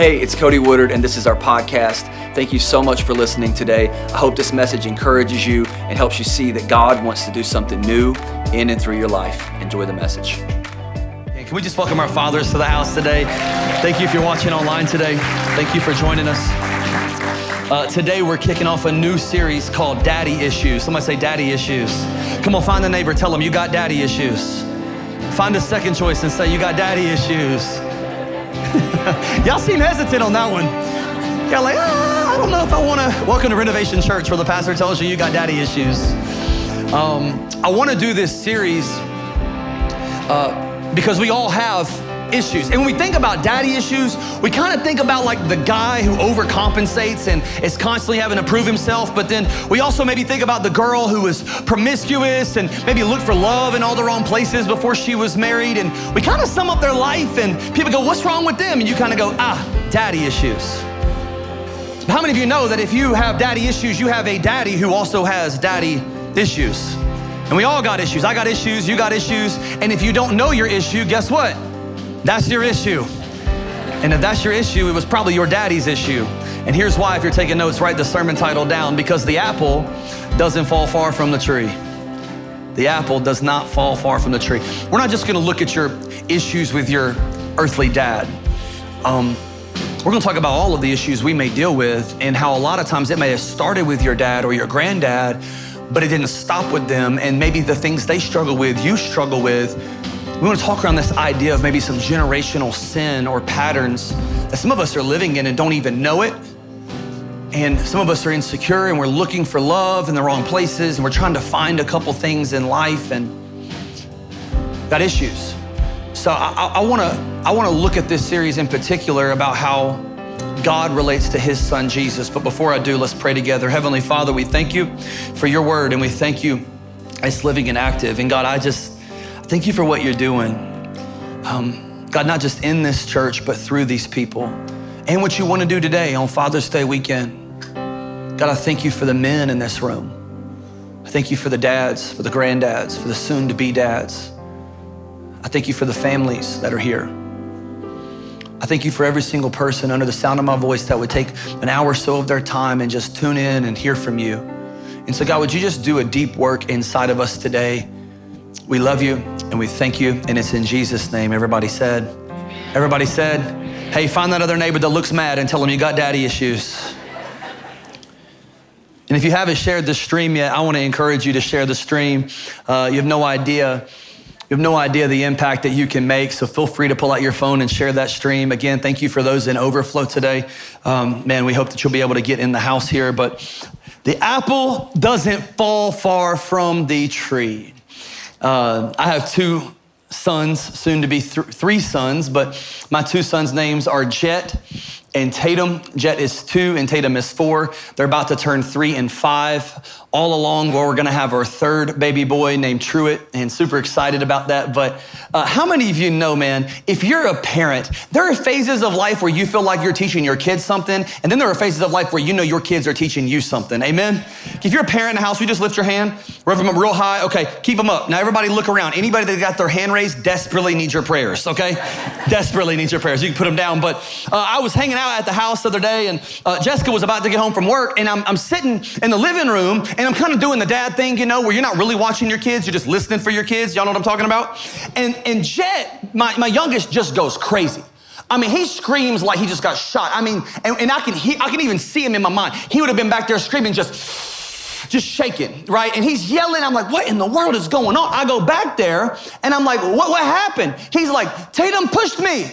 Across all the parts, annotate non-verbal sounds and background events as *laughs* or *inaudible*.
Hey, it's Cody Woodard, and this is our podcast. Thank you so much for listening today. I hope this message encourages you and helps you see that God wants to do something new in and through your life. Enjoy the message. Can we just welcome our fathers to the house today? Thank you if you're watching online today. Thank you for joining us. Uh, today we're kicking off a new series called Daddy Issues. Somebody say Daddy Issues. Come on, find the neighbor, tell them you got daddy issues. Find a second choice and say you got daddy issues. *laughs* Y'all seem hesitant on that one. Y'all like, ah, I don't know if I want to. Welcome to Renovation Church, where the pastor tells you you got daddy issues. Um, I want to do this series uh, because we all have issues. And when we think about daddy issues, we kind of think about like the guy who overcompensates and is constantly having to prove himself. But then we also maybe think about the girl who was promiscuous and maybe looked for love in all the wrong places before she was married. And we kind of sum up their life and people go, What's wrong with them? And you kind of go, Ah, daddy issues. How many of you know that if you have daddy issues, you have a daddy who also has daddy issues? And we all got issues. I got issues, you got issues. And if you don't know your issue, guess what? That's your issue. And if that's your issue, it was probably your daddy's issue. And here's why if you're taking notes, write the sermon title down because the apple doesn't fall far from the tree. The apple does not fall far from the tree. We're not just gonna look at your issues with your earthly dad. Um, we're gonna talk about all of the issues we may deal with and how a lot of times it may have started with your dad or your granddad, but it didn't stop with them. And maybe the things they struggle with, you struggle with, we want to talk around this idea of maybe some generational sin or patterns that some of us are living in and don't even know it. And some of us are insecure and we're looking for love in the wrong places and we're trying to find a couple things in life and got issues. So I, I want to I want to look at this series in particular about how God relates to his son Jesus. But before I do, let's pray together. Heavenly Father, we thank you for your word and we thank you as living and active. And God, I just Thank you for what you're doing. Um, God, not just in this church, but through these people and what you want to do today on Father's Day weekend. God, I thank you for the men in this room. I thank you for the dads, for the granddads, for the soon to be dads. I thank you for the families that are here. I thank you for every single person under the sound of my voice that would take an hour or so of their time and just tune in and hear from you. And so, God, would you just do a deep work inside of us today? We love you and we thank you, and it's in Jesus' name. Everybody said, Everybody said, Hey, find that other neighbor that looks mad and tell them you got daddy issues. And if you haven't shared the stream yet, I want to encourage you to share the stream. Uh, you have no idea. You have no idea the impact that you can make. So feel free to pull out your phone and share that stream. Again, thank you for those in overflow today. Um, man, we hope that you'll be able to get in the house here. But the apple doesn't fall far from the tree. Uh, I have two sons, soon to be th- three sons, but my two sons' names are Jet and Tatum. Jet is two and Tatum is four. They're about to turn three and five. All along, where we're gonna have our third baby boy named Truett, and super excited about that. But uh, how many of you know, man, if you're a parent, there are phases of life where you feel like you're teaching your kids something, and then there are phases of life where you know your kids are teaching you something. Amen? If you're a parent in the house, we just lift your hand, rub them up real high. Okay, keep them up. Now, everybody look around. Anybody that got their hand raised desperately needs your prayers, okay? desperately needs your prayers. You can put them down. But uh, I was hanging out at the house the other day, and uh, Jessica was about to get home from work, and I'm, I'm sitting in the living room, and I'm kind of doing the dad thing, you know, where you're not really watching your kids, you're just listening for your kids. Y'all know what I'm talking about? And, and Jet, my, my youngest, just goes crazy. I mean, he screams like he just got shot. I mean, and, and I can he, I can even see him in my mind. He would have been back there screaming, just, just shaking, right? And he's yelling. I'm like, what in the world is going on? I go back there and I'm like, what, what happened? He's like, Tatum pushed me.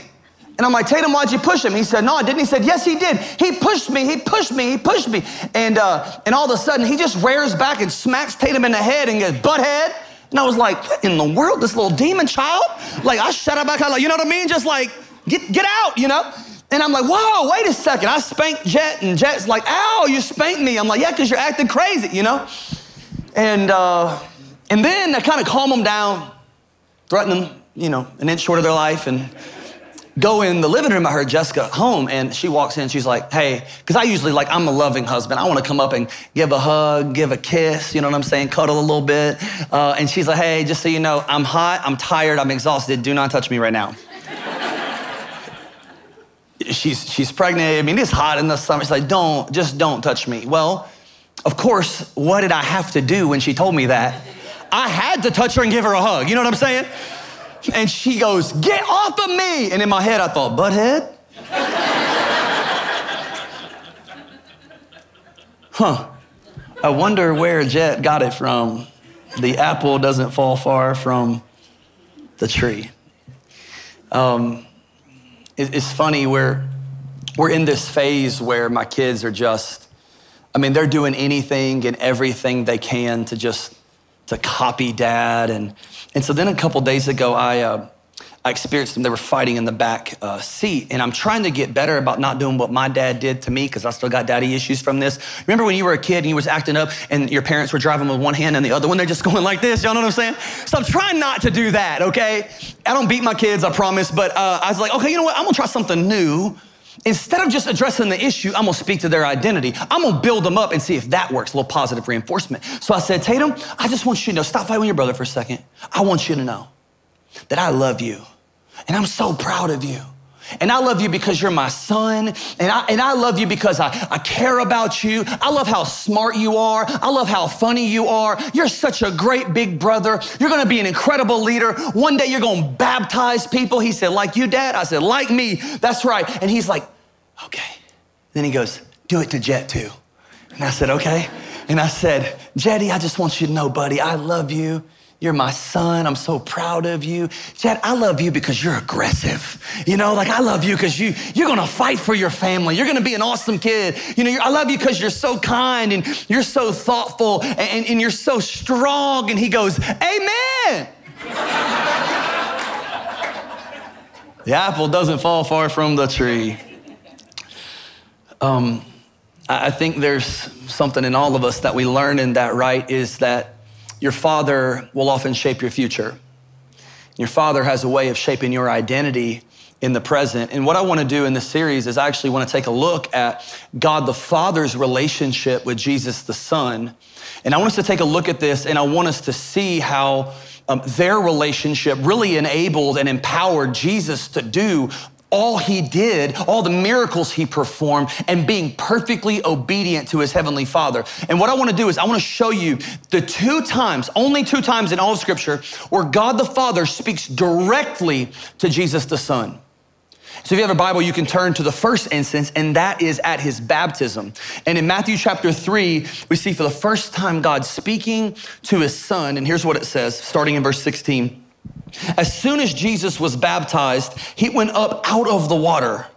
And I'm like, Tatum, why'd you push him? He said, no, I didn't. He said, yes, he did. He pushed me, he pushed me, he pushed me. And, uh, and all of a sudden, he just rears back and smacks Tatum in the head and goes, butthead. And I was like, what in the world? This little demon child? Like, I shut up back, like, you know what I mean? Just like, get, get out, you know? And I'm like, whoa, wait a second. I spanked Jet, and Jet's like, ow, you spanked me. I'm like, yeah, because you're acting crazy, you know? And, uh, and then I kind of calm them down, threaten them, you know, an inch short of their life, and go in the living room. I heard Jessica home, and she walks in. She's like, "Hey," because I usually like I'm a loving husband. I want to come up and give a hug, give a kiss. You know what I'm saying? Cuddle a little bit. Uh, and she's like, "Hey, just so you know, I'm hot, I'm tired, I'm exhausted. Do not touch me right now." she's, she's pregnant. I mean, it's hot in the summer. She's like, don't, just don't touch me. Well, of course, what did I have to do when she told me that? I had to touch her and give her a hug. You know what I'm saying? And she goes, Get off of me. And in my head, I thought, Butthead? huh. I wonder where Jet got it from. The apple doesn't fall far from the tree. Um, it, it's funny, we're, we're in this phase where my kids are just, I mean, they're doing anything and everything they can to just to copy dad. And, and so then a couple days ago, I, uh, I experienced them. They were fighting in the back uh, seat. And I'm trying to get better about not doing what my dad did to me because I still got daddy issues from this. Remember when you were a kid and you was acting up and your parents were driving with one hand and the other one, they're just *laughs* going like this. Y'all know what I'm saying? So I'm trying not to do that, okay? I don't beat my kids, I promise. But uh, I was like, okay, you know what? I'm going to try something new. Instead of just addressing the issue, I'm gonna speak to their identity. I'm gonna build them up and see if that works, a little positive reinforcement. So I said, Tatum, I just want you to know, stop fighting with your brother for a second. I want you to know that I love you and I'm so proud of you. And I love you because you're my son. And I, and I love you because I, I care about you. I love how smart you are. I love how funny you are. You're such a great big brother. You're going to be an incredible leader. One day you're going to baptize people. He said, like you, dad? I said, like me. That's right. And he's like, okay. Then he goes, do it to Jet too. And I said, okay. And I said, Jetty, I just want you to know, buddy, I love you. You're my son. I'm so proud of you. Chad, I love you because you're aggressive. You know, like I love you because you, you're going to fight for your family. You're going to be an awesome kid. You know, I love you because you're so kind and you're so thoughtful and, and, and you're so strong. And he goes, Amen. the apple doesn't fall far from the tree. Um, I think there's something in all of us that we learn in that, right? Is that your father will often shape your future. Your father has a way of shaping your identity in the present. And what I want to do in this series is I actually want to take a look at God the Father's relationship with Jesus the Son. And I want us to take a look at this and I want us to see how um, their relationship really enabled and empowered Jesus to do all he did, all the miracles he performed, and being perfectly obedient to his heavenly father. And what I want to do is I want to show you the two times, only two times in all of scripture, where God the Father speaks directly to Jesus the Son. So if you have a Bible, you can turn to the first instance, and that is at his baptism. And in Matthew chapter 3, we see for the first time God speaking to his son. And here's what it says, starting in verse 16. As soon as Jesus was baptized, he went up out of the water.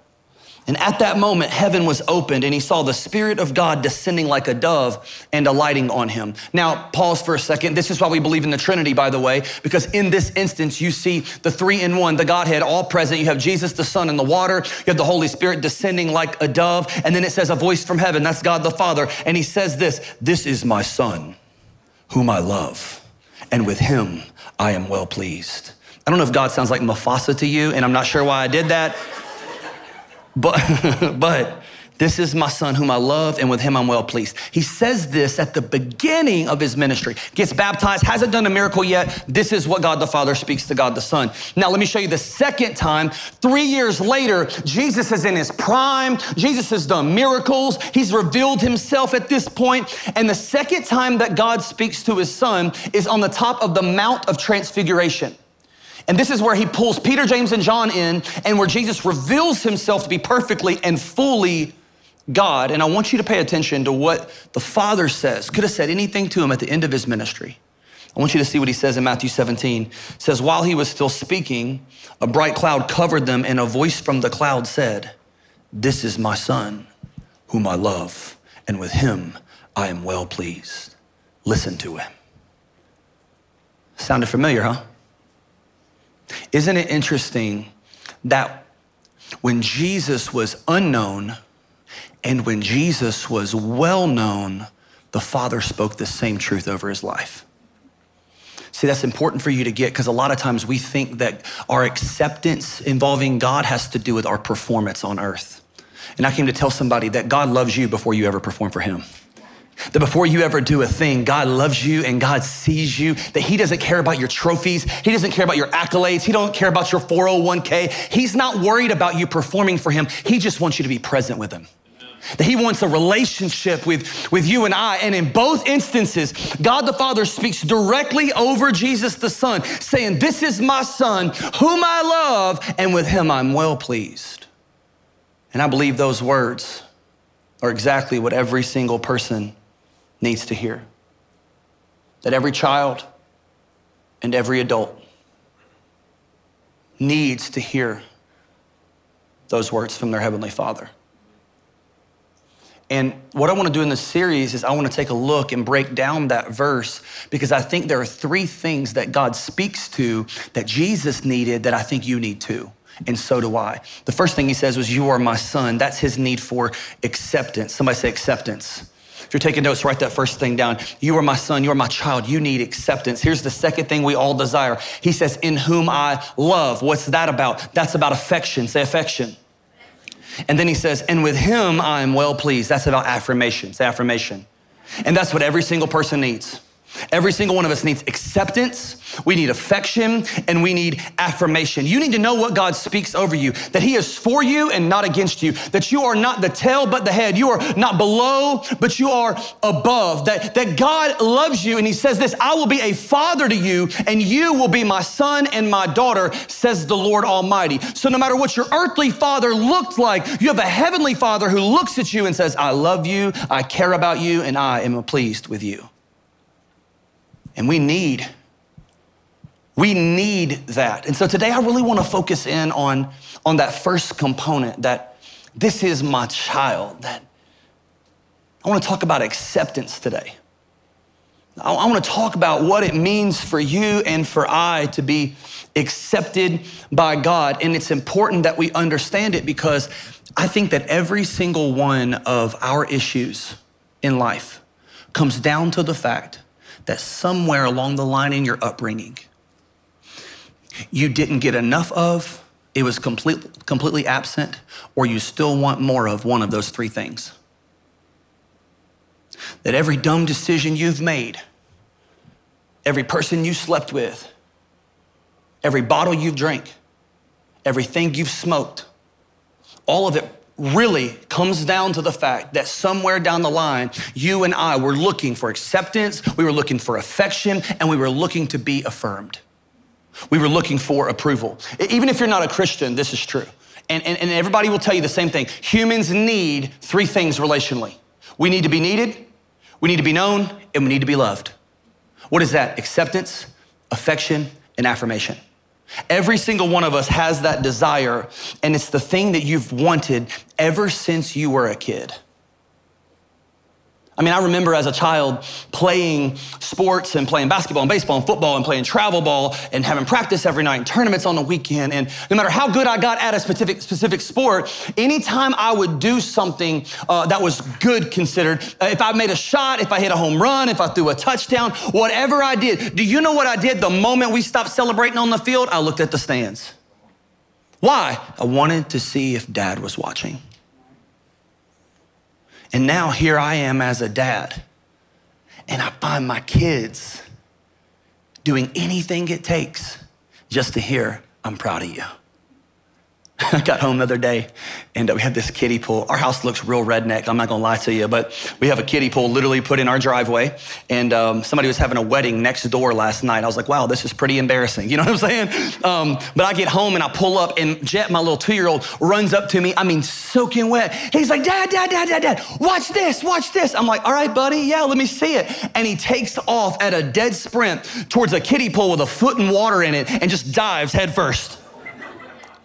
And at that moment, heaven was opened, and he saw the Spirit of God descending like a dove and alighting on him. Now, pause for a second. This is why we believe in the Trinity, by the way, because in this instance, you see the three in one, the Godhead all present. You have Jesus, the Son, in the water. You have the Holy Spirit descending like a dove. And then it says, a voice from heaven. That's God the Father. And he says this This is my Son, whom I love, and with him I am well pleased. I don't know if God sounds like Mufasa to you, and I'm not sure why I did that. But, *laughs* but this is my son whom I love, and with him I'm well pleased. He says this at the beginning of his ministry. Gets baptized, hasn't done a miracle yet. This is what God the Father speaks to God the Son. Now, let me show you the second time. Three years later, Jesus is in his prime. Jesus has done miracles. He's revealed himself at this point. And the second time that God speaks to his son is on the top of the Mount of Transfiguration. And this is where he pulls Peter, James, and John in, and where Jesus reveals himself to be perfectly and fully God. And I want you to pay attention to what the Father says. Could have said anything to him at the end of his ministry. I want you to see what he says in Matthew 17. It says, While he was still speaking, a bright cloud covered them, and a voice from the cloud said, This is my son, whom I love, and with him I am well pleased. Listen to him. Sounded familiar, huh? Isn't it interesting that when Jesus was unknown and when Jesus was well known, the Father spoke the same truth over his life? See, that's important for you to get because a lot of times we think that our acceptance involving God has to do with our performance on earth. And I came to tell somebody that God loves you before you ever perform for him. That before you ever do a thing, God loves you and God sees you, that He doesn't care about your trophies, He doesn't care about your accolades, He don't care about your 401k. He's not worried about you performing for Him. He just wants you to be present with Him. That he wants a relationship with, with you and I. And in both instances, God the Father speaks directly over Jesus the Son, saying, This is my Son, whom I love, and with him I'm well pleased. And I believe those words are exactly what every single person needs to hear. That every child and every adult needs to hear those words from their Heavenly Father. And what I want to do in this series is I want to take a look and break down that verse because I think there are three things that God speaks to that Jesus needed that I think you need too. And so do I. The first thing he says was, You are my son. That's his need for acceptance. Somebody say acceptance. If you're taking notes, write that first thing down. You are my son, you are my child, you need acceptance. Here's the second thing we all desire. He says, In whom I love. What's that about? That's about affection. Say affection. And then he says, and with him I am well pleased. That's about affirmation. Say affirmation. And that's what every single person needs. Every single one of us needs acceptance, we need affection, and we need affirmation. You need to know what God speaks over you that He is for you and not against you, that you are not the tail but the head, you are not below but you are above, that, that God loves you. And He says this I will be a father to you, and you will be my son and my daughter, says the Lord Almighty. So no matter what your earthly father looked like, you have a heavenly father who looks at you and says, I love you, I care about you, and I am pleased with you. And we need, we need that. And so today I really want to focus in on, on that first component that this is my child. That I want to talk about acceptance today. I, I want to talk about what it means for you and for I to be accepted by God. And it's important that we understand it because I think that every single one of our issues in life comes down to the fact that somewhere along the line in your upbringing, you didn't get enough of, it was complete, completely absent, or you still want more of one of those three things. That every dumb decision you've made, every person you slept with, every bottle you've drank, everything you've smoked, all of it really comes down to the fact that somewhere down the line, you and I were looking for acceptance, we were looking for affection, and we were looking to be affirmed. We were looking for approval. Even if you're not a Christian, this is true. And, and, and everybody will tell you the same thing. Humans need three things relationally we need to be needed, we need to be known, and we need to be loved. What is that? Acceptance, affection, and affirmation. Every single one of us has that desire, and it's the thing that you've wanted ever since you were a kid. I mean, I remember as a child playing sports and playing basketball and baseball and football and playing travel ball and having practice every night and tournaments on the weekend. And no matter how good I got at a specific, specific sport, anytime I would do something uh, that was good considered, uh, if I made a shot, if I hit a home run, if I threw a touchdown, whatever I did, do you know what I did the moment we stopped celebrating on the field? I looked at the stands. Why? I wanted to see if dad was watching. And now here I am as a dad, and I find my kids doing anything it takes just to hear, I'm proud of you. I *laughs* got home the other day and we had this kiddie pool. Our house looks real redneck. I'm not gonna lie to you, but we have a kiddie pool literally put in our driveway. And um, somebody was having a wedding next door last night. I was like, wow, this is pretty embarrassing. You know what I'm saying? Um, but I get home and I pull up, and Jet, my little two year old, runs up to me. I mean, soaking wet. He's like, Dad, Dad, Dad, Dad, Dad, watch this, watch this. I'm like, all right, buddy, yeah, let me see it. And he takes off at a dead sprint towards a kiddie pool with a foot in water in it and just dives headfirst.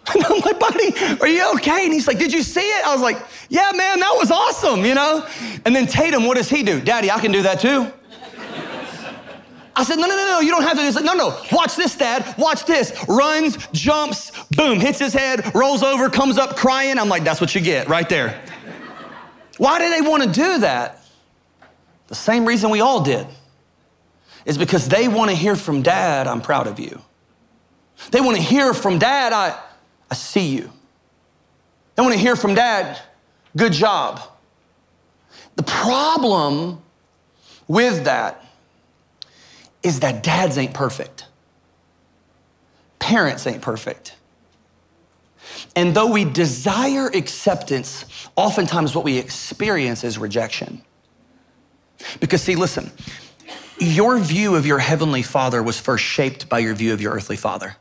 *laughs* And I'm like, buddy, are you okay? And he's like, did you see it? I was like, yeah, man, that was awesome, you know? And then Tatum, what does he do? Daddy, I can do that too. I said, no, no, no, no, you don't have to do this. No, no, watch this, Dad. Watch this. Runs, jumps, boom, hits his head, rolls over, comes up crying. I'm like, that's what you get right there. Why do they want to do that? The same reason we all did is because they want to hear from Dad, I'm proud of you. They want to hear from Dad, I, I see you. I want to hear from dad, good job. The problem with that is that dads ain't perfect, parents ain't perfect. And though we desire acceptance, oftentimes what we experience is rejection. Because, see, listen, your view of your heavenly father was first shaped by your view of your earthly father.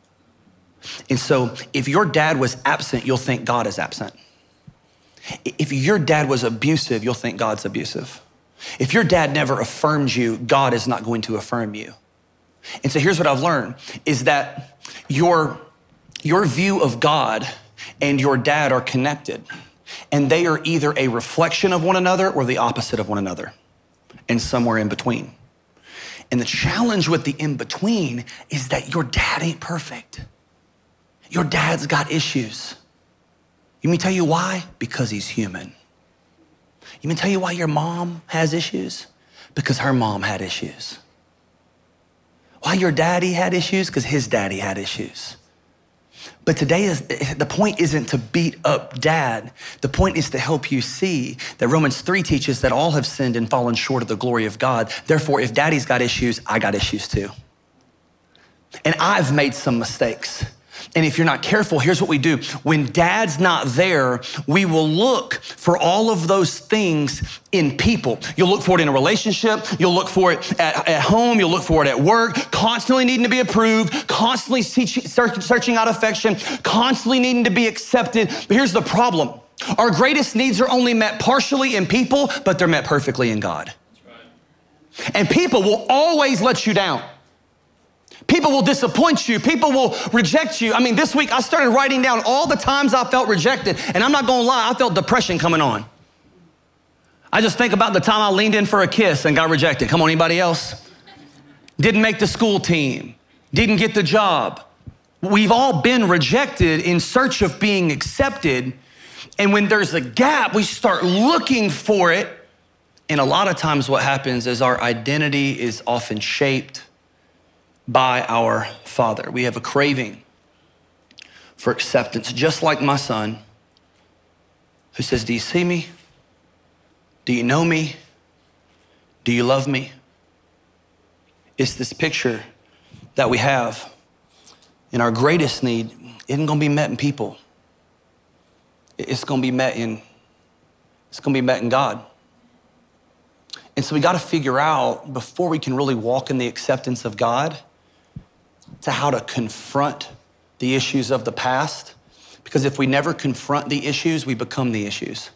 And so, if your dad was absent, you'll think God is absent. If your dad was abusive, you'll think God's abusive. If your dad never affirmed you, God is not going to affirm you. And so here's what I've learned is that your, your view of God and your dad are connected. And they are either a reflection of one another or the opposite of one another, and somewhere in between. And the challenge with the in between is that your dad ain't perfect. Your dad's got issues. Let me tell you why? Because he's human. Let me tell you why your mom has issues? Because her mom had issues. Why your daddy had issues? Because his daddy had issues. But today is the point isn't to beat up dad. The point is to help you see that Romans 3 teaches that all have sinned and fallen short of the glory of God. Therefore, if daddy's got issues, I got issues too. And I've made some mistakes. And if you're not careful, here's what we do. When dad's not there, we will look for all of those things in people. You'll look for it in a relationship. You'll look for it at, at home. You'll look for it at work, constantly needing to be approved, constantly searching out affection, constantly needing to be accepted. But here's the problem. Our greatest needs are only met partially in people, but they're met perfectly in God. And people will always let you down. People will disappoint you. People will reject you. I mean, this week I started writing down all the times I felt rejected. And I'm not gonna lie, I felt depression coming on. I just think about the time I leaned in for a kiss and got rejected. Come on, anybody else? Didn't make the school team, didn't get the job. We've all been rejected in search of being accepted. And when there's a gap, we start looking for it. And a lot of times, what happens is our identity is often shaped by our Father. We have a craving for acceptance, just like my son who says, Do you see me? Do you know me? Do you love me? It's this picture that we have. And our greatest need isn't gonna be met in people. It's gonna be met in, it's gonna be met in God. And so we gotta figure out before we can really walk in the acceptance of God to how to confront the issues of the past. Because if we never confront the issues, we become the issues.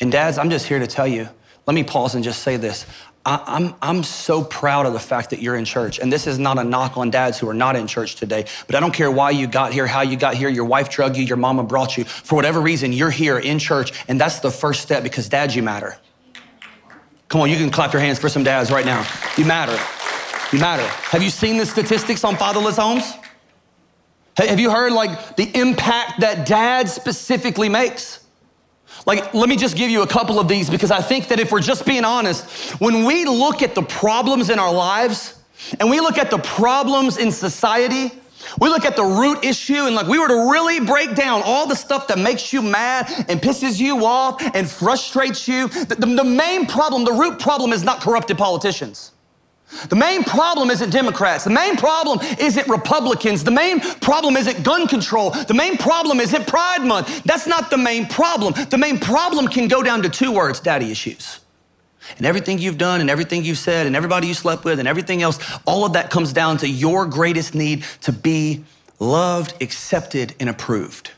And dads, I'm just here to tell you, let me pause and just say this. I, am I'm, I'm so proud of the fact that you're in church. And this is not a knock on dads who are not in church today, but I don't care why you got here, how you got here, your wife drugged you, your mama brought you. For whatever reason, you're here in church. And that's the first step because dads, you matter. Come on, you can clap your hands for some dads right now. You matter. Matter. Have you seen the statistics on fatherless homes? Have you heard like the impact that dad specifically makes? Like, let me just give you a couple of these because I think that if we're just being honest, when we look at the problems in our lives and we look at the problems in society, we look at the root issue and like we were to really break down all the stuff that makes you mad and pisses you off and frustrates you. The, the, the main problem, the root problem is not corrupted politicians. The main problem isn't Democrats. The main problem isn't Republicans. The main problem isn't gun control. The main problem isn't Pride Month. That's not the main problem. The main problem can go down to two words daddy issues. And everything you've done and everything you've said and everybody you slept with and everything else, all of that comes down to your greatest need to be loved, accepted, and approved.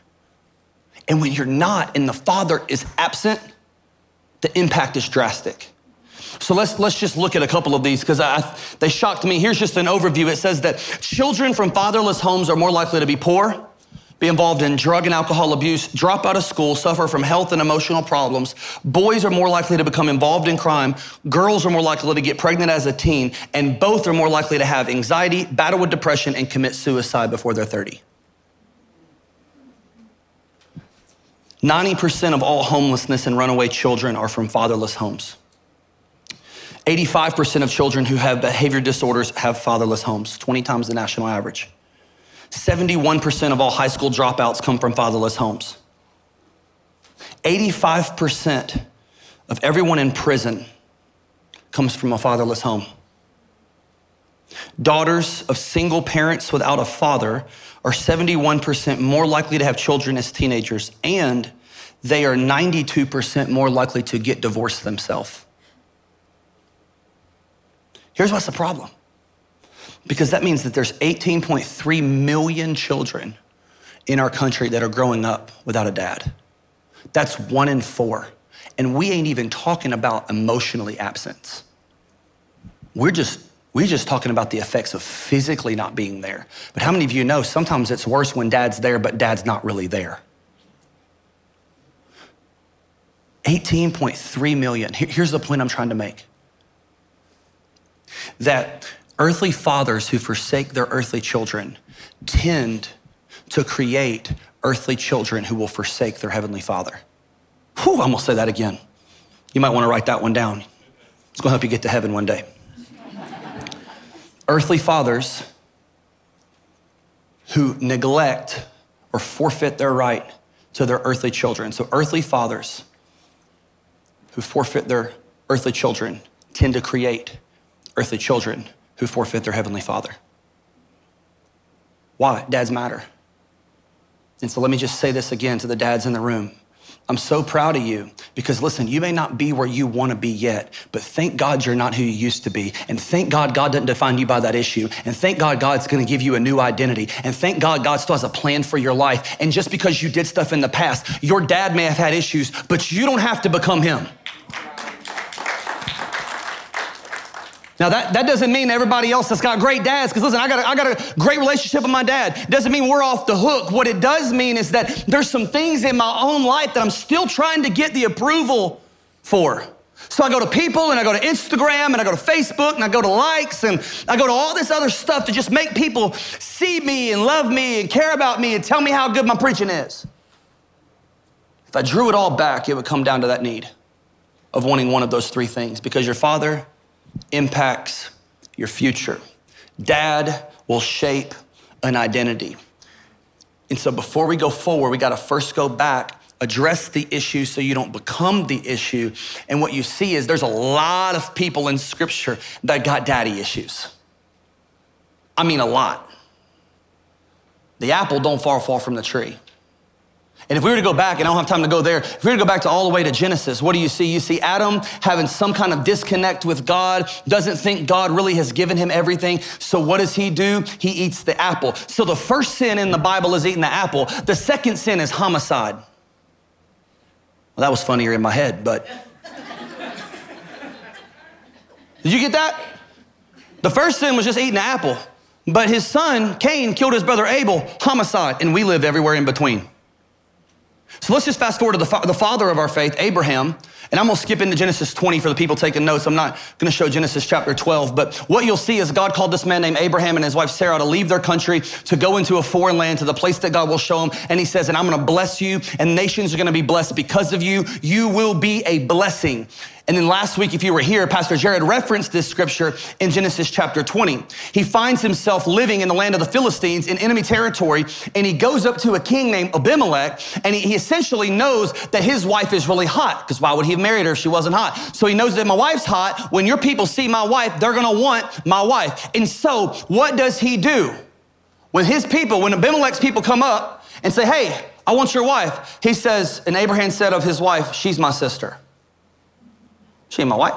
And when you're not and the Father is absent, the impact is drastic. So let's, let's just look at a couple of these because they shocked me. Here's just an overview. It says that children from fatherless homes are more likely to be poor, be involved in drug and alcohol abuse, drop out of school, suffer from health and emotional problems. Boys are more likely to become involved in crime. Girls are more likely to get pregnant as a teen. And both are more likely to have anxiety, battle with depression, and commit suicide before they're 30. 90% of all homelessness and runaway children are from fatherless homes. 85% of children who have behavior disorders have fatherless homes, 20 times the national average. 71% of all high school dropouts come from fatherless homes. 85% of everyone in prison comes from a fatherless home. Daughters of single parents without a father are 71% more likely to have children as teenagers, and they are 92% more likely to get divorced themselves. Here's what's the problem because that means that there's 18.3 million children in our country that are growing up without a dad. That's one in four. And we ain't even talking about emotionally absence. We're just we're just talking about the effects of physically not being there. But how many of you know sometimes it's worse when dad's there, but dad's not really there? 18.3 million. Here's the point I'm trying to make that earthly fathers who forsake their earthly children tend to create earthly children who will forsake their heavenly father. Whew, I'm gonna say that again. You might wanna write that one down. It's gonna help you get to heaven one day. earthly fathers who neglect or forfeit their right to their earthly children. So, earthly fathers who forfeit their earthly children tend to create earthly children who forfeit their heavenly father. Why? Dads matter. And so let me just say this again to the dads in the room. I'm so proud of you because listen, you may not be where you want to be yet, but thank God you're not who you used to be. And thank God God doesn't define you by that issue. And thank God God's going to give you a new identity. And thank God God still has a plan for your life. And just because you did stuff in the past, your dad may have had issues, but you don't have to become him. Now, that, that doesn't mean everybody else has got great dads, because listen, I got, a, I got a great relationship with my dad. Doesn't mean we're off the hook. What it does mean is that there's some things in my own life that I'm still trying to get the approval for. So I go to people and I go to Instagram and I go to Facebook and I go to likes and I go to all this other stuff to just make people see me and love me and care about me and tell me how good my preaching is. If I drew it all back, it would come down to that need of wanting one of those three things because your father impacts your future. Dad will shape an identity. And so before we go forward, we got to first go back, address the issue so you don't become the issue. And what you see is there's a lot of people in scripture that got daddy issues. I mean, a lot. The apple don't fall far from the tree. And if we were to go back, and I don't have time to go there, if we were to go back to all the way to Genesis, what do you see? You see Adam having some kind of disconnect with God, doesn't think God really has given him everything. So what does he do? He eats the apple. So the first sin in the Bible is eating the apple. The second sin is homicide. Well, that was funnier in my head, but. *laughs* Did you get that? The first sin was just eating the apple. But his son, Cain, killed his brother Abel, homicide, and we live everywhere in between. So let's just fast forward to the, fa- the father of our faith, Abraham. And I'm going to skip into Genesis 20 for the people taking notes. I'm not going to show Genesis chapter 12. But what you'll see is God called this man named Abraham and his wife Sarah to leave their country, to go into a foreign land, to the place that God will show them. And he says, and I'm going to bless you, and nations are going to be blessed because of you. You will be a blessing. And then last week, if you were here, Pastor Jared referenced this scripture in Genesis chapter 20. He finds himself living in the land of the Philistines in enemy territory, and he goes up to a king named Abimelech, and he, essentially knows that his wife is really hot, because why would he have married her if she wasn't hot? So he knows that my wife's hot. When your people see my wife, they're gonna want my wife. And so, what does he do? When his people, when Abimelech's people come up and say, Hey, I want your wife, he says, and Abraham said of his wife, She's my sister. She ain't my wife.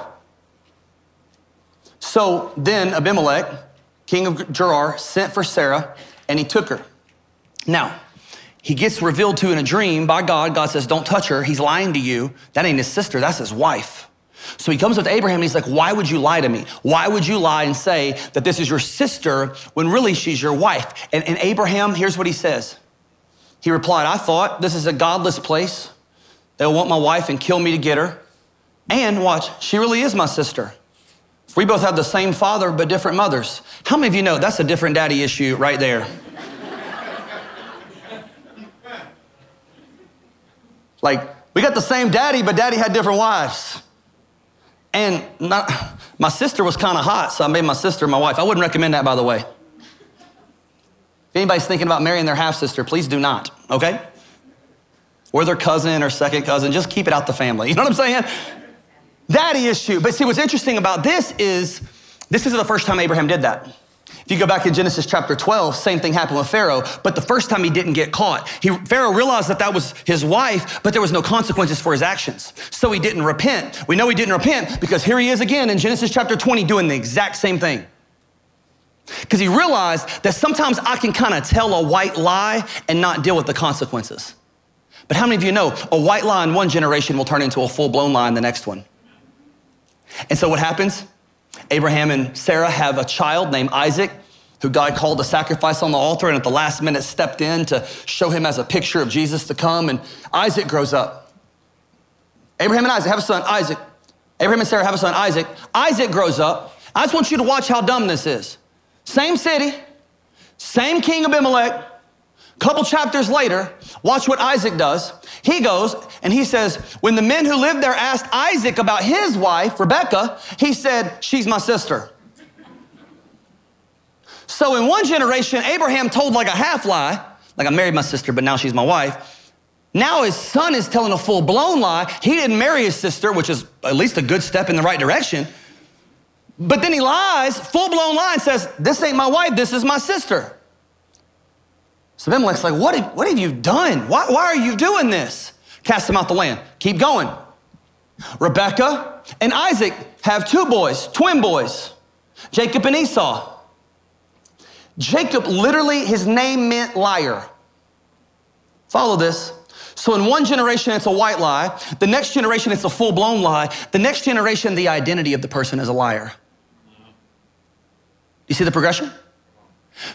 So then Abimelech, king of Gerar, sent for Sarah and he took her. Now, he gets revealed to in a dream by God. God says, Don't touch her. He's lying to you. That ain't his sister, that's his wife. So he comes with Abraham and he's like, Why would you lie to me? Why would you lie and say that this is your sister when really she's your wife? And, and Abraham, here's what he says. He replied, I thought this is a godless place. They'll want my wife and kill me to get her. And watch, she really is my sister. We both have the same father, but different mothers. How many of you know that's a different daddy issue right there? like, we got the same daddy, but daddy had different wives. And not, my sister was kind of hot, so I made my sister my wife. I wouldn't recommend that, by the way. If anybody's thinking about marrying their half sister, please do not, okay? Or their cousin or second cousin, just keep it out the family. *laughs* You know what I'm saying? Daddy issue. But see, what's interesting about this is this isn't the first time Abraham did that. If you go back in Genesis chapter 12, same thing happened with Pharaoh, but the first time he didn't get caught. He, Pharaoh realized that that was his wife, but there was no consequences for his actions. So he didn't repent. We know he didn't repent because here he is again in Genesis chapter 20 doing the exact same thing. Because he realized that sometimes I can kind of tell a white lie and not deal with the consequences. But how many of you know a white lie in one generation will turn into a full blown lie in the next one? And so what happens? Abraham and Sarah have a child named Isaac who God called to sacrifice on the altar and at the last minute stepped in to show him as a picture of Jesus to come. And Isaac grows up. Abraham and Isaac have a son, Isaac. Abraham and Sarah have a son, Isaac. Isaac grows up. I just want you to watch how dumb this is. Same city, same king Abimelech. Couple chapters later, watch what Isaac does. He goes and he says, When the men who lived there asked Isaac about his wife, Rebecca, he said, She's my sister. So in one generation, Abraham told like a half lie, like I married my sister, but now she's my wife. Now his son is telling a full blown lie. He didn't marry his sister, which is at least a good step in the right direction. But then he lies, full blown lie, and says, This ain't my wife, this is my sister. So Abimelech's like, What have, what have you done? Why, why are you doing this? Cast him out the land. Keep going. Rebecca and Isaac have two boys, twin boys, Jacob and Esau. Jacob literally, his name meant liar. Follow this. So in one generation, it's a white lie. The next generation, it's a full blown lie. The next generation, the identity of the person is a liar. You see the progression?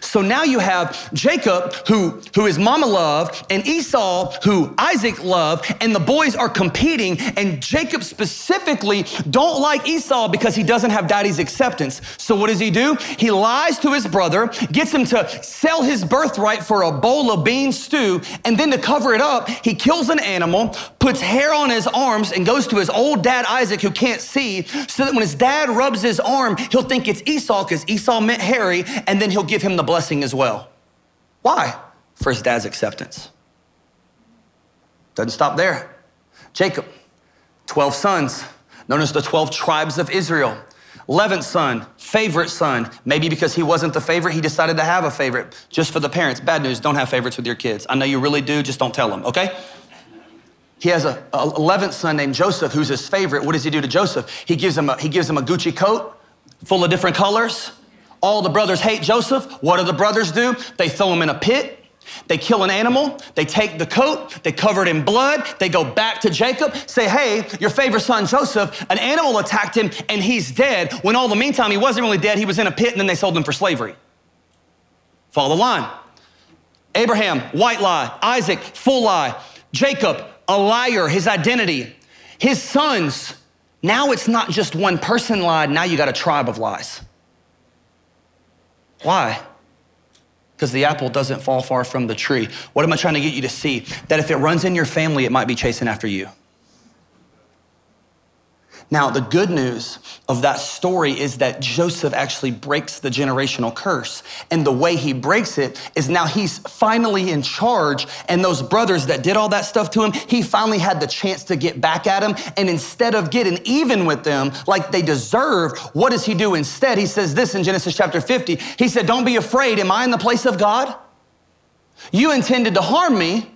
So now you have Jacob, who, who his mama loved, and Esau, who Isaac loved, and the boys are competing. And Jacob specifically don't like Esau because he doesn't have daddy's acceptance. So what does he do? He lies to his brother, gets him to sell his birthright for a bowl of bean stew, and then to cover it up, he kills an animal, puts hair on his arms, and goes to his old dad Isaac, who can't see, so that when his dad rubs his arm, he'll think it's Esau because Esau meant hairy, and then he'll give him him the blessing as well. Why? For his dad's acceptance. Doesn't stop there. Jacob, 12 sons, known as the 12 tribes of Israel. 11th son, favorite son. Maybe because he wasn't the favorite, he decided to have a favorite just for the parents. Bad news, don't have favorites with your kids. I know you really do, just don't tell them, okay? He has a, 11th son named Joseph, who's his favorite. What does he do to Joseph? He gives him a, he gives him a Gucci coat full of different colors. All the brothers hate Joseph. What do the brothers do? They throw him in a pit. They kill an animal, they take the coat, they cover it in blood, they go back to Jacob, say, Hey, your favorite son Joseph, an animal attacked him and he's dead. When all the meantime, he wasn't really dead, he was in a pit and then they sold him for slavery. Follow the line. Abraham, white lie. Isaac, full lie. Jacob, a liar, his identity. His sons, now it's not just one person lied, now you got a tribe of lies. Why? Because the apple doesn't fall far from the tree. What am I trying to get you to see? That if it runs in your family, it might be chasing after you. Now, the good news of that story is that Joseph actually breaks the generational curse. And the way he breaks it is now he's finally in charge. And those brothers that did all that stuff to him, he finally had the chance to get back at them. And instead of getting even with them like they deserved, what does he do instead? He says this in Genesis chapter 50. He said, Don't be afraid. Am I in the place of God? You intended to harm me,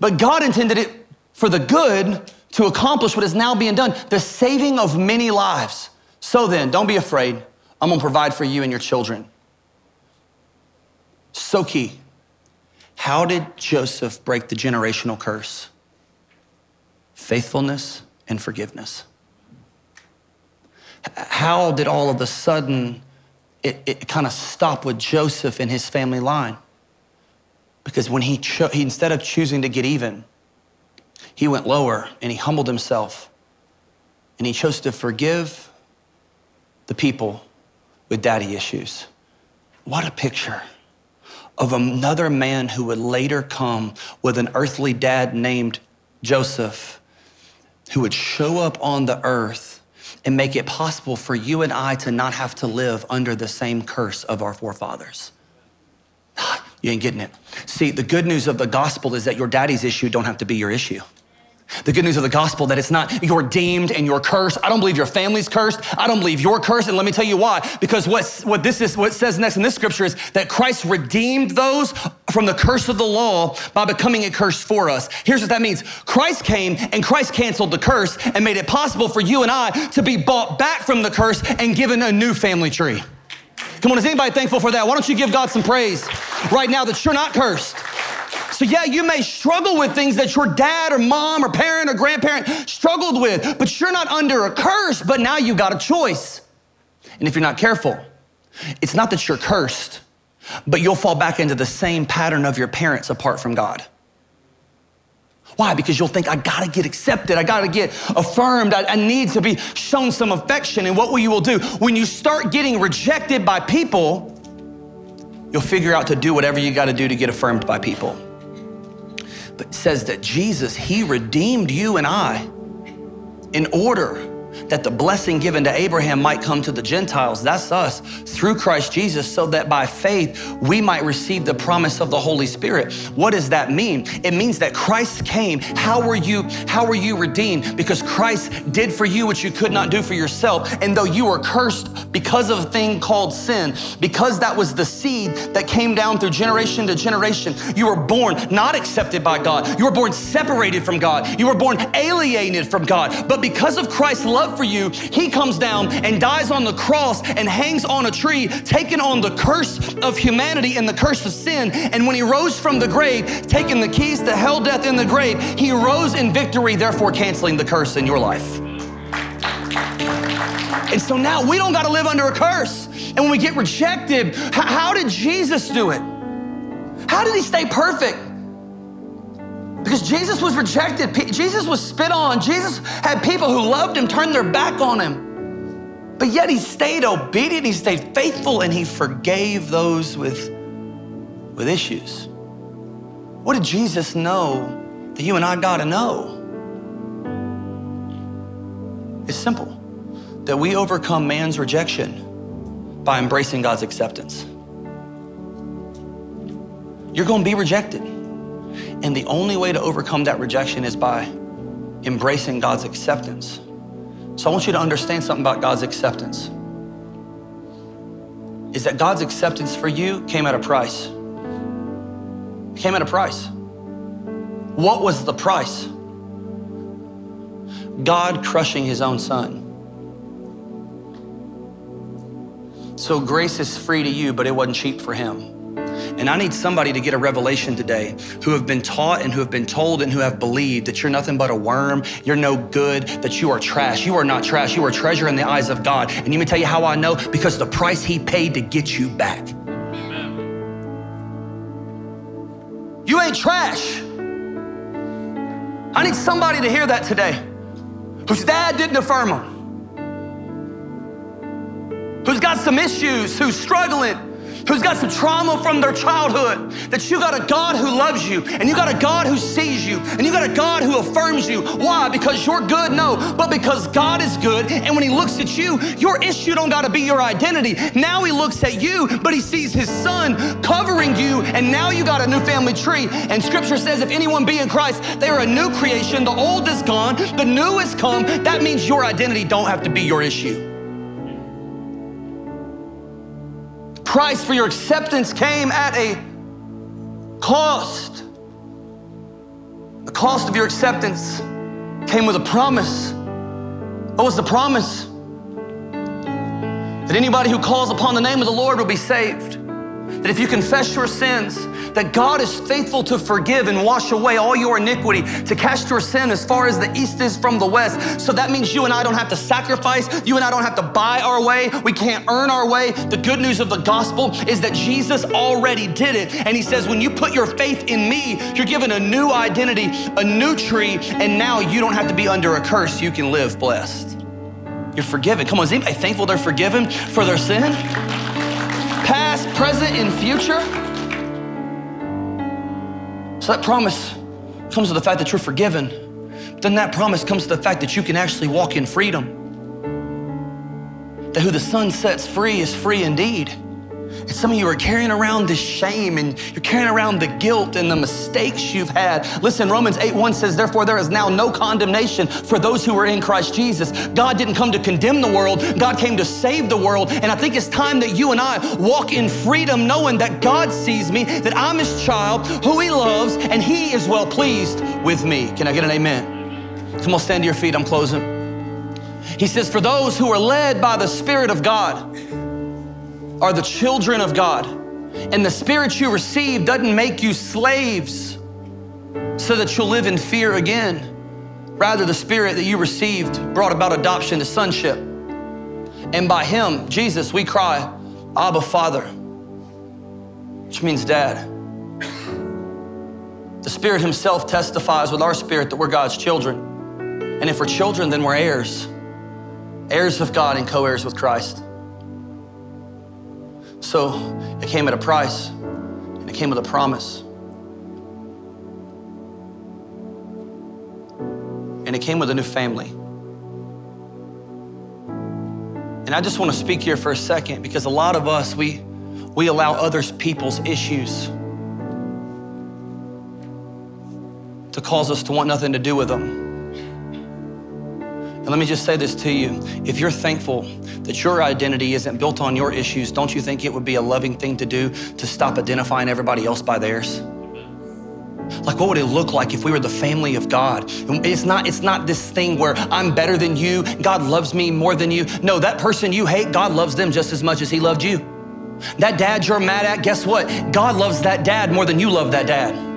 but God intended it for the good to accomplish what is now being done the saving of many lives. So then, don't be afraid. I'm gonna provide for you and your children. So key. How did Joseph break the generational curse? Faithfulness and forgiveness. How did all of a sudden it, it kind of stop with Joseph and his family line? Because when he, cho- he, instead of choosing to get even, he went lower and he humbled himself and he chose to forgive the people with daddy issues. What a picture of another man who would later come with an earthly dad named Joseph, who would show up on the earth and make it possible for you and I to not have to live under the same curse of our forefathers. *sighs* You ain't getting it. See, the good news of the gospel is that your daddy's issue don't have to be your issue. The good news of the gospel that it's not you're redeemed and you're cursed. I don't believe your family's cursed. I don't believe you're cursed. And let me tell you why. Because what, what this is, what says next in this scripture is that Christ redeemed those from the curse of the law by becoming a curse for us. Here's what that means. Christ came and Christ canceled the curse and made it possible for you and I to be bought back from the curse and given a new family tree. Come on, is anybody thankful for that? Why don't you give God some praise right now that you're not cursed? So, yeah, you may struggle with things that your dad or mom or parent or grandparent struggled with, but you're not under a curse, but now you've got a choice. And if you're not careful, it's not that you're cursed, but you'll fall back into the same pattern of your parents apart from God. Why? Because you'll think, I gotta get accepted, I gotta get affirmed, I, I, need to be shown some affection. And what will you will do? When you start getting rejected by people, you'll figure out to do whatever you gotta do to get affirmed by people but says that Jesus, He redeemed you and I in order that the blessing given to Abraham might come to the Gentiles, that's us, through Christ Jesus, so that by faith we might receive the promise of the Holy Spirit. What does that mean? It means that Christ came. How were you, how were you redeemed? Because Christ did for you what you could not do for yourself. And though you were cursed because of a thing called sin, because that was the seed that came down through generation to generation, you were born not accepted by God. You were born separated from God. You were born alienated from God. But because of Christ's love for you, he comes down and dies on the cross and hangs on a tree, taking on the curse of humanity and the curse of sin. And when he rose from the grave, taking the keys to hell, death, in the grave, he rose in victory, therefore canceling the curse in your life. And so now we don't got to live under a curse. And when we get rejected, how did Jesus do it? How did he stay perfect? Because Jesus was rejected, Jesus was spit on, Jesus had people who loved him turn their back on him. But yet he stayed obedient, he stayed faithful, and he forgave those with, with issues. What did Jesus know that you and I gotta know? It's simple that we overcome man's rejection by embracing God's acceptance. You're gonna be rejected. And the only way to overcome that rejection is by embracing God's acceptance. So I want you to understand something about God's acceptance. Is that God's acceptance for you came at a price. It came at a price. What was the price? God crushing his own son. So grace is free to you, but it wasn't cheap for him. And I need somebody to get a revelation today who have been taught and who have been told and who have believed that you're nothing but a worm, you're no good, that you are trash. You are not trash, you are treasure in the eyes of God. And let me tell you how I know because the price He paid to get you back. Amen. You ain't trash. I need somebody to hear that today whose dad didn't affirm him, who's got some issues, who's struggling who's got some trauma from their childhood, that you got a God who loves you, and you got a God who sees you, and you got a God who affirms you. Why? Because you're good? No, but because God is good, and when He looks at you, your issue don't gotta be your identity. Now He looks at you, but He sees His Son covering you, and now you got a new family tree. And Scripture says, if anyone be in Christ, they are a new creation. The old is gone, the new has come. That means your identity don't have to be your issue. Price for your acceptance came at a cost. The cost of your acceptance came with a promise. What was the promise? That anybody who calls upon the name of the Lord will be saved. That if you confess your sins, that God is faithful to forgive and wash away all your iniquity, to cast your sin as far as the east is from the west. So that means you and I don't have to sacrifice. You and I don't have to buy our way. We can't earn our way. The good news of the gospel is that Jesus already did it. And he says, when you put your faith in me, you're given a new identity, a new tree, and now you don't have to be under a curse. You can live blessed. You're forgiven. Come on, is anybody thankful they're forgiven for their sin? Past, present, and future? So that promise comes to the fact that you're forgiven. But then that promise comes to the fact that you can actually walk in freedom. That who the Son sets free is free indeed. And some of you are carrying around the shame and you're carrying around the guilt and the mistakes you've had. Listen, Romans 8 1 says, Therefore, there is now no condemnation for those who are in Christ Jesus. God didn't come to condemn the world, God came to save the world. And I think it's time that you and I walk in freedom, knowing that God sees me, that I'm His child, who He loves, and He is well pleased with me. Can I get an amen? Come on, stand to your feet. I'm closing. He says, For those who are led by the Spirit of God are the children of God. And the Spirit you receive doesn't make you slaves so that you'll live in fear again. Rather, the Spirit that you received brought about adoption to sonship. And by Him, Jesus, we cry, Abba, Father, which means dad. The Spirit Himself testifies with our spirit that we're God's children. And if we're children, then we're heirs heirs of God and co heirs with Christ. So it came at a price and it came with a promise. And it came with a new family. And I just want to speak here for a second because a lot of us, we, we allow others people's issues to cause us to want nothing to do with them. And let me just say this to you. If you're thankful that your identity isn't built on your issues, don't you think it would be a loving thing to do to stop identifying everybody else by theirs? Like what would it look like if we were the family of God? It's not it's not this thing where I'm better than you, God loves me more than you. No, that person you hate, God loves them just as much as he loved you. That dad you're mad at, guess what? God loves that dad more than you love that dad.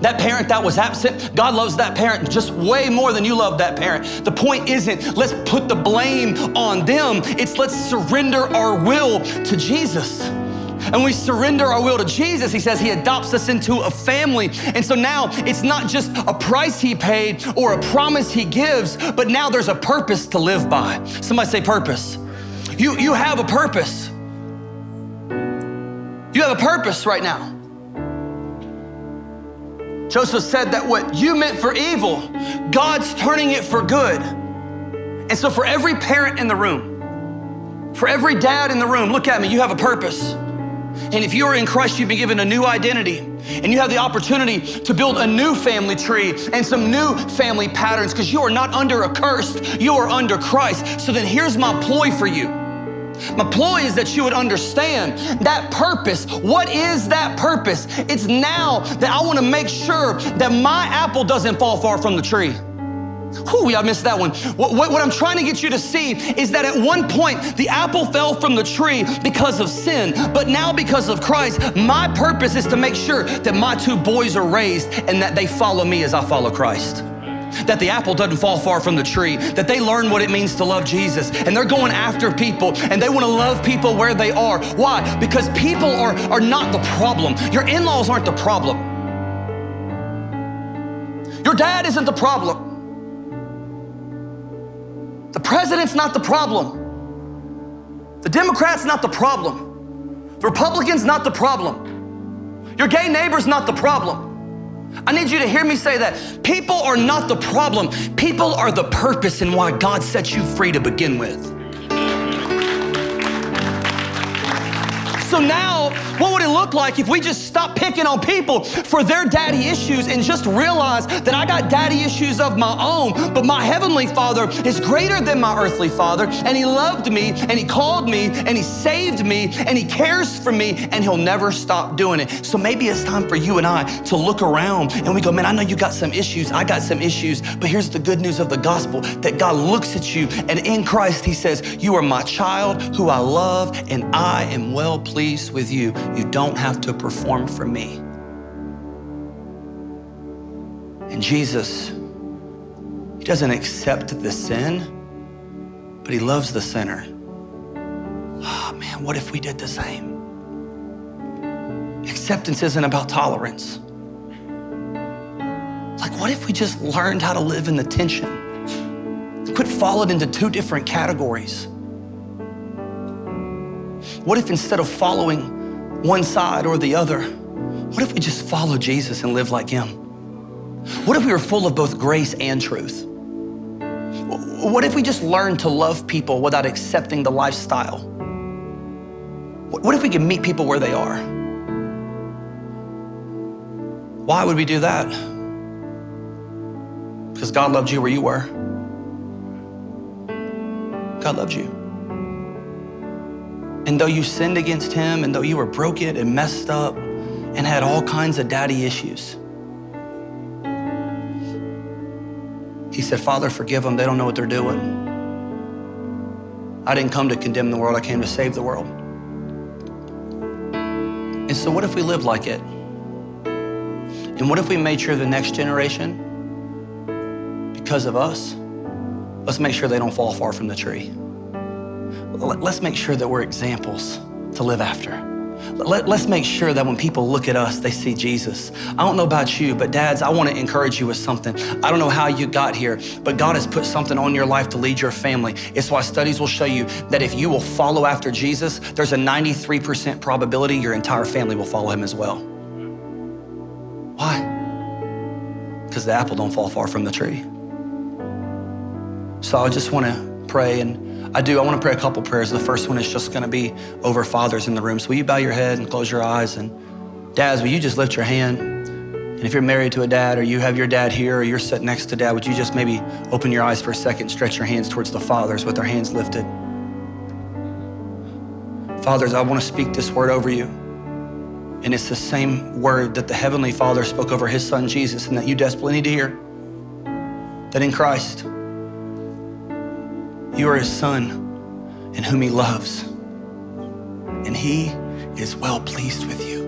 That parent that was absent, God loves that parent just way more than you love that parent. The point isn't let's put the blame on them, it's let's surrender our will to Jesus. And we surrender our will to Jesus, he says he adopts us into a family. And so now it's not just a price he paid or a promise he gives, but now there's a purpose to live by. Somebody say purpose. You, you have a purpose. You have a purpose right now. Joseph said that what you meant for evil, God's turning it for good. And so, for every parent in the room, for every dad in the room, look at me, you have a purpose. And if you are in Christ, you've been given a new identity. And you have the opportunity to build a new family tree and some new family patterns because you are not under a curse, you are under Christ. So then here's my ploy for you. My ploy is that you would understand that purpose. What is that purpose? It's now that I want to make sure that my apple doesn't fall far from the tree. Whew, I missed that one. What, what, what, I'm trying to get you to see is that at one point the apple fell from the tree because of sin, but now because of Christ, my purpose is to make sure that my two boys are raised and that they follow me as I follow Christ that the apple doesn't fall far from the tree, that they learn what it means to love Jesus. And they're going after people and they want to love people where they are. Why? Because people are, are not the problem. Your in laws aren't the problem. Your dad isn't the problem. The president's not the problem. The Democrat's not the problem. The Republican's not the problem. Your gay neighbor's not the problem. I need you to hear me say that. People are not the problem, people are the purpose in why God set you free to begin with. So now, what would it look like if we just stop picking on people for their daddy issues and just realize that I got daddy issues of my own, but my heavenly father is greater than my earthly father, and he loved me, and he called me, and he saved me, and he cares for me, and he'll never stop doing it. So maybe it's time for you and I to look around and we go, man, I know you got some issues, I got some issues, but here's the good news of the gospel that God looks at you, and in Christ, he says, You are my child who I love, and I am well pleased with you. You don't have to perform for me. And Jesus, He doesn't accept the sin, but He loves the sinner. Oh man, what if we did the same? Acceptance isn't about tolerance. Like, what if we just learned how to live in the tension? Quit falling into two different categories. What if instead of following one side or the other, what if we just follow Jesus and live like him? What if we were full of both grace and truth? What if we just learned to love people without accepting the lifestyle? What if we could meet people where they are? Why would we do that? Because God loved you where you were. God loved you. And though you sinned against Him, and though you were broken and messed up and had all kinds of daddy issues, He said, Father, forgive them. They don't know what they're doing. I didn't come to condemn the world, I came to save the world. And so, what if we live like it? And what if we made sure the next generation, because of us, let's make sure they don't fall far from the tree? Let's make sure that we're examples to live after. Let, us make sure that when people look at us, they see Jesus. I don't know about you, but dads, I want to encourage you with something. I don't know how you got here, but God has put something on your life to lead your family. It's why studies will show you that if you will follow after Jesus, there's a 93% probability your entire family will follow him as well. Why? Because the apple don't fall far from the tree. So I just want to pray and I do. I want to pray a couple prayers. The first one is just going to be over fathers in the room. So will you bow your head and close your eyes? And dads, will you just lift your hand? And if you're married to a dad or you have your dad here or you're sitting next to dad, would you just maybe open your eyes for a second, stretch your hands towards the fathers with their hands lifted? Fathers, I want to speak this word over you. And it's the same word that the Heavenly Father spoke over His Son Jesus and that you desperately need to hear. That in Christ, you are his son in whom he loves, and he is well pleased with you.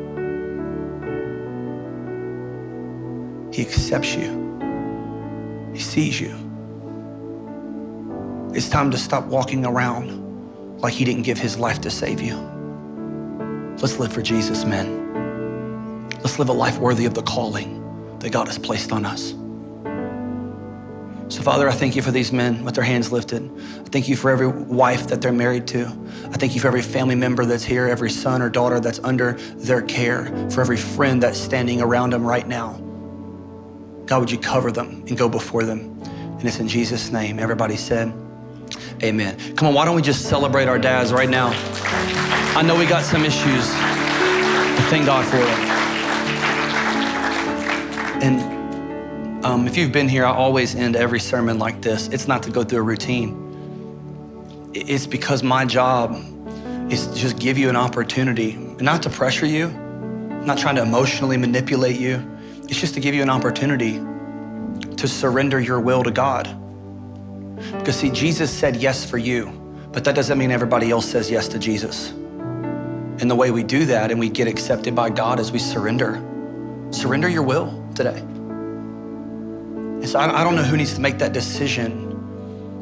He accepts you, he sees you. It's time to stop walking around like he didn't give his life to save you. Let's live for Jesus, men. Let's live a life worthy of the calling that God has placed on us. So, Father, I thank you for these men with their hands lifted. I thank you for every wife that they're married to. I thank you for every family member that's here, every son or daughter that's under their care, for every friend that's standing around them right now. God, would you cover them and go before them? And it's in Jesus' name. Everybody said, Amen. Come on, why don't we just celebrate our dads right now? I know we got some issues. But Thank God for it. And um, if you've been here, I always end every sermon like this. It's not to go through a routine. It's because my job is to just give you an opportunity, not to pressure you, not trying to emotionally manipulate you. It's just to give you an opportunity to surrender your will to God. Because see, Jesus said yes for you, but that doesn't mean everybody else says yes to Jesus. And the way we do that and we get accepted by God is we surrender. Surrender your will today. And so I, I don't know who needs to make that decision.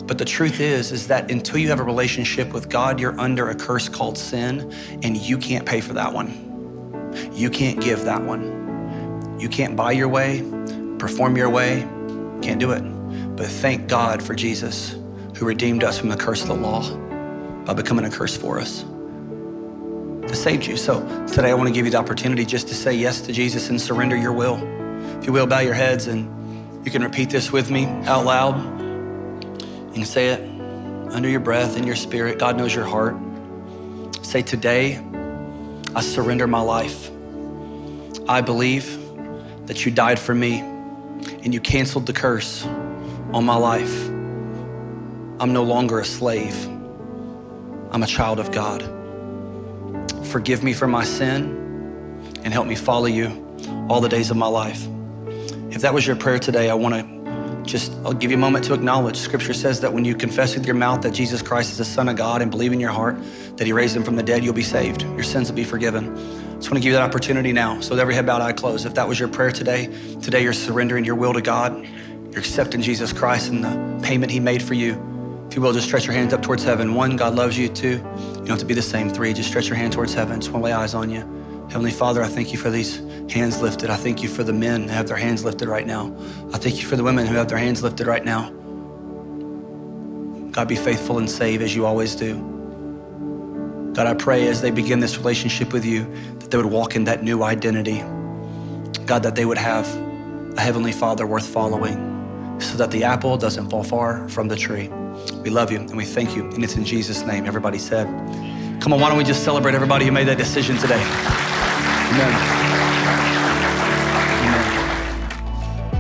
But the truth is, is that until you have a relationship with God, you're under a curse called sin, and you can't pay for that one. You can't give that one. You can't buy your way, perform your way, can't do it. But thank God for Jesus, who redeemed us from the curse of the law by becoming a curse for us. To save you. So today I want to give you the opportunity just to say yes to Jesus and surrender your will. If you will, bow your heads and you can repeat this with me out loud. You can say it under your breath in your spirit. God knows your heart. Say, Today, I surrender my life. I believe that you died for me and you canceled the curse on my life. I'm no longer a slave, I'm a child of God. Forgive me for my sin and help me follow you all the days of my life. If that was your prayer today, I want to just I'll give you a moment to acknowledge. Scripture says that when you confess with your mouth that Jesus Christ is the Son of God and believe in your heart that He raised Him from the dead, you'll be saved. Your sins will be forgiven. I just want to give you that opportunity now. So with every head bowed, eye closed. If that was your prayer today, today you're surrendering your will to God. You're accepting Jesus Christ and the payment He made for you. If you will, just stretch your hands up towards heaven. One, God loves you. Two, you don't have to be the same. Three, just stretch your hand towards heaven. Just want to lay eyes on you. Heavenly Father, I thank you for these hands lifted. I thank you for the men who have their hands lifted right now. I thank you for the women who have their hands lifted right now. God, be faithful and save as you always do. God, I pray as they begin this relationship with you that they would walk in that new identity. God, that they would have a Heavenly Father worth following so that the apple doesn't fall far from the tree. We love you and we thank you. And it's in Jesus' name. Everybody said, Come on, why don't we just celebrate everybody who made that decision today? Amen.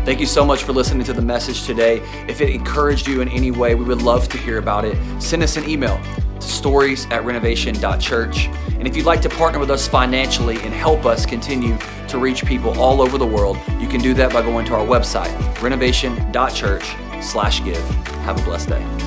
Thank you so much for listening to the message today. If it encouraged you in any way, we would love to hear about it. Send us an email to stories at renovation.church. And if you'd like to partner with us financially and help us continue to reach people all over the world, you can do that by going to our website, renovation.church slash give. Have a blessed day.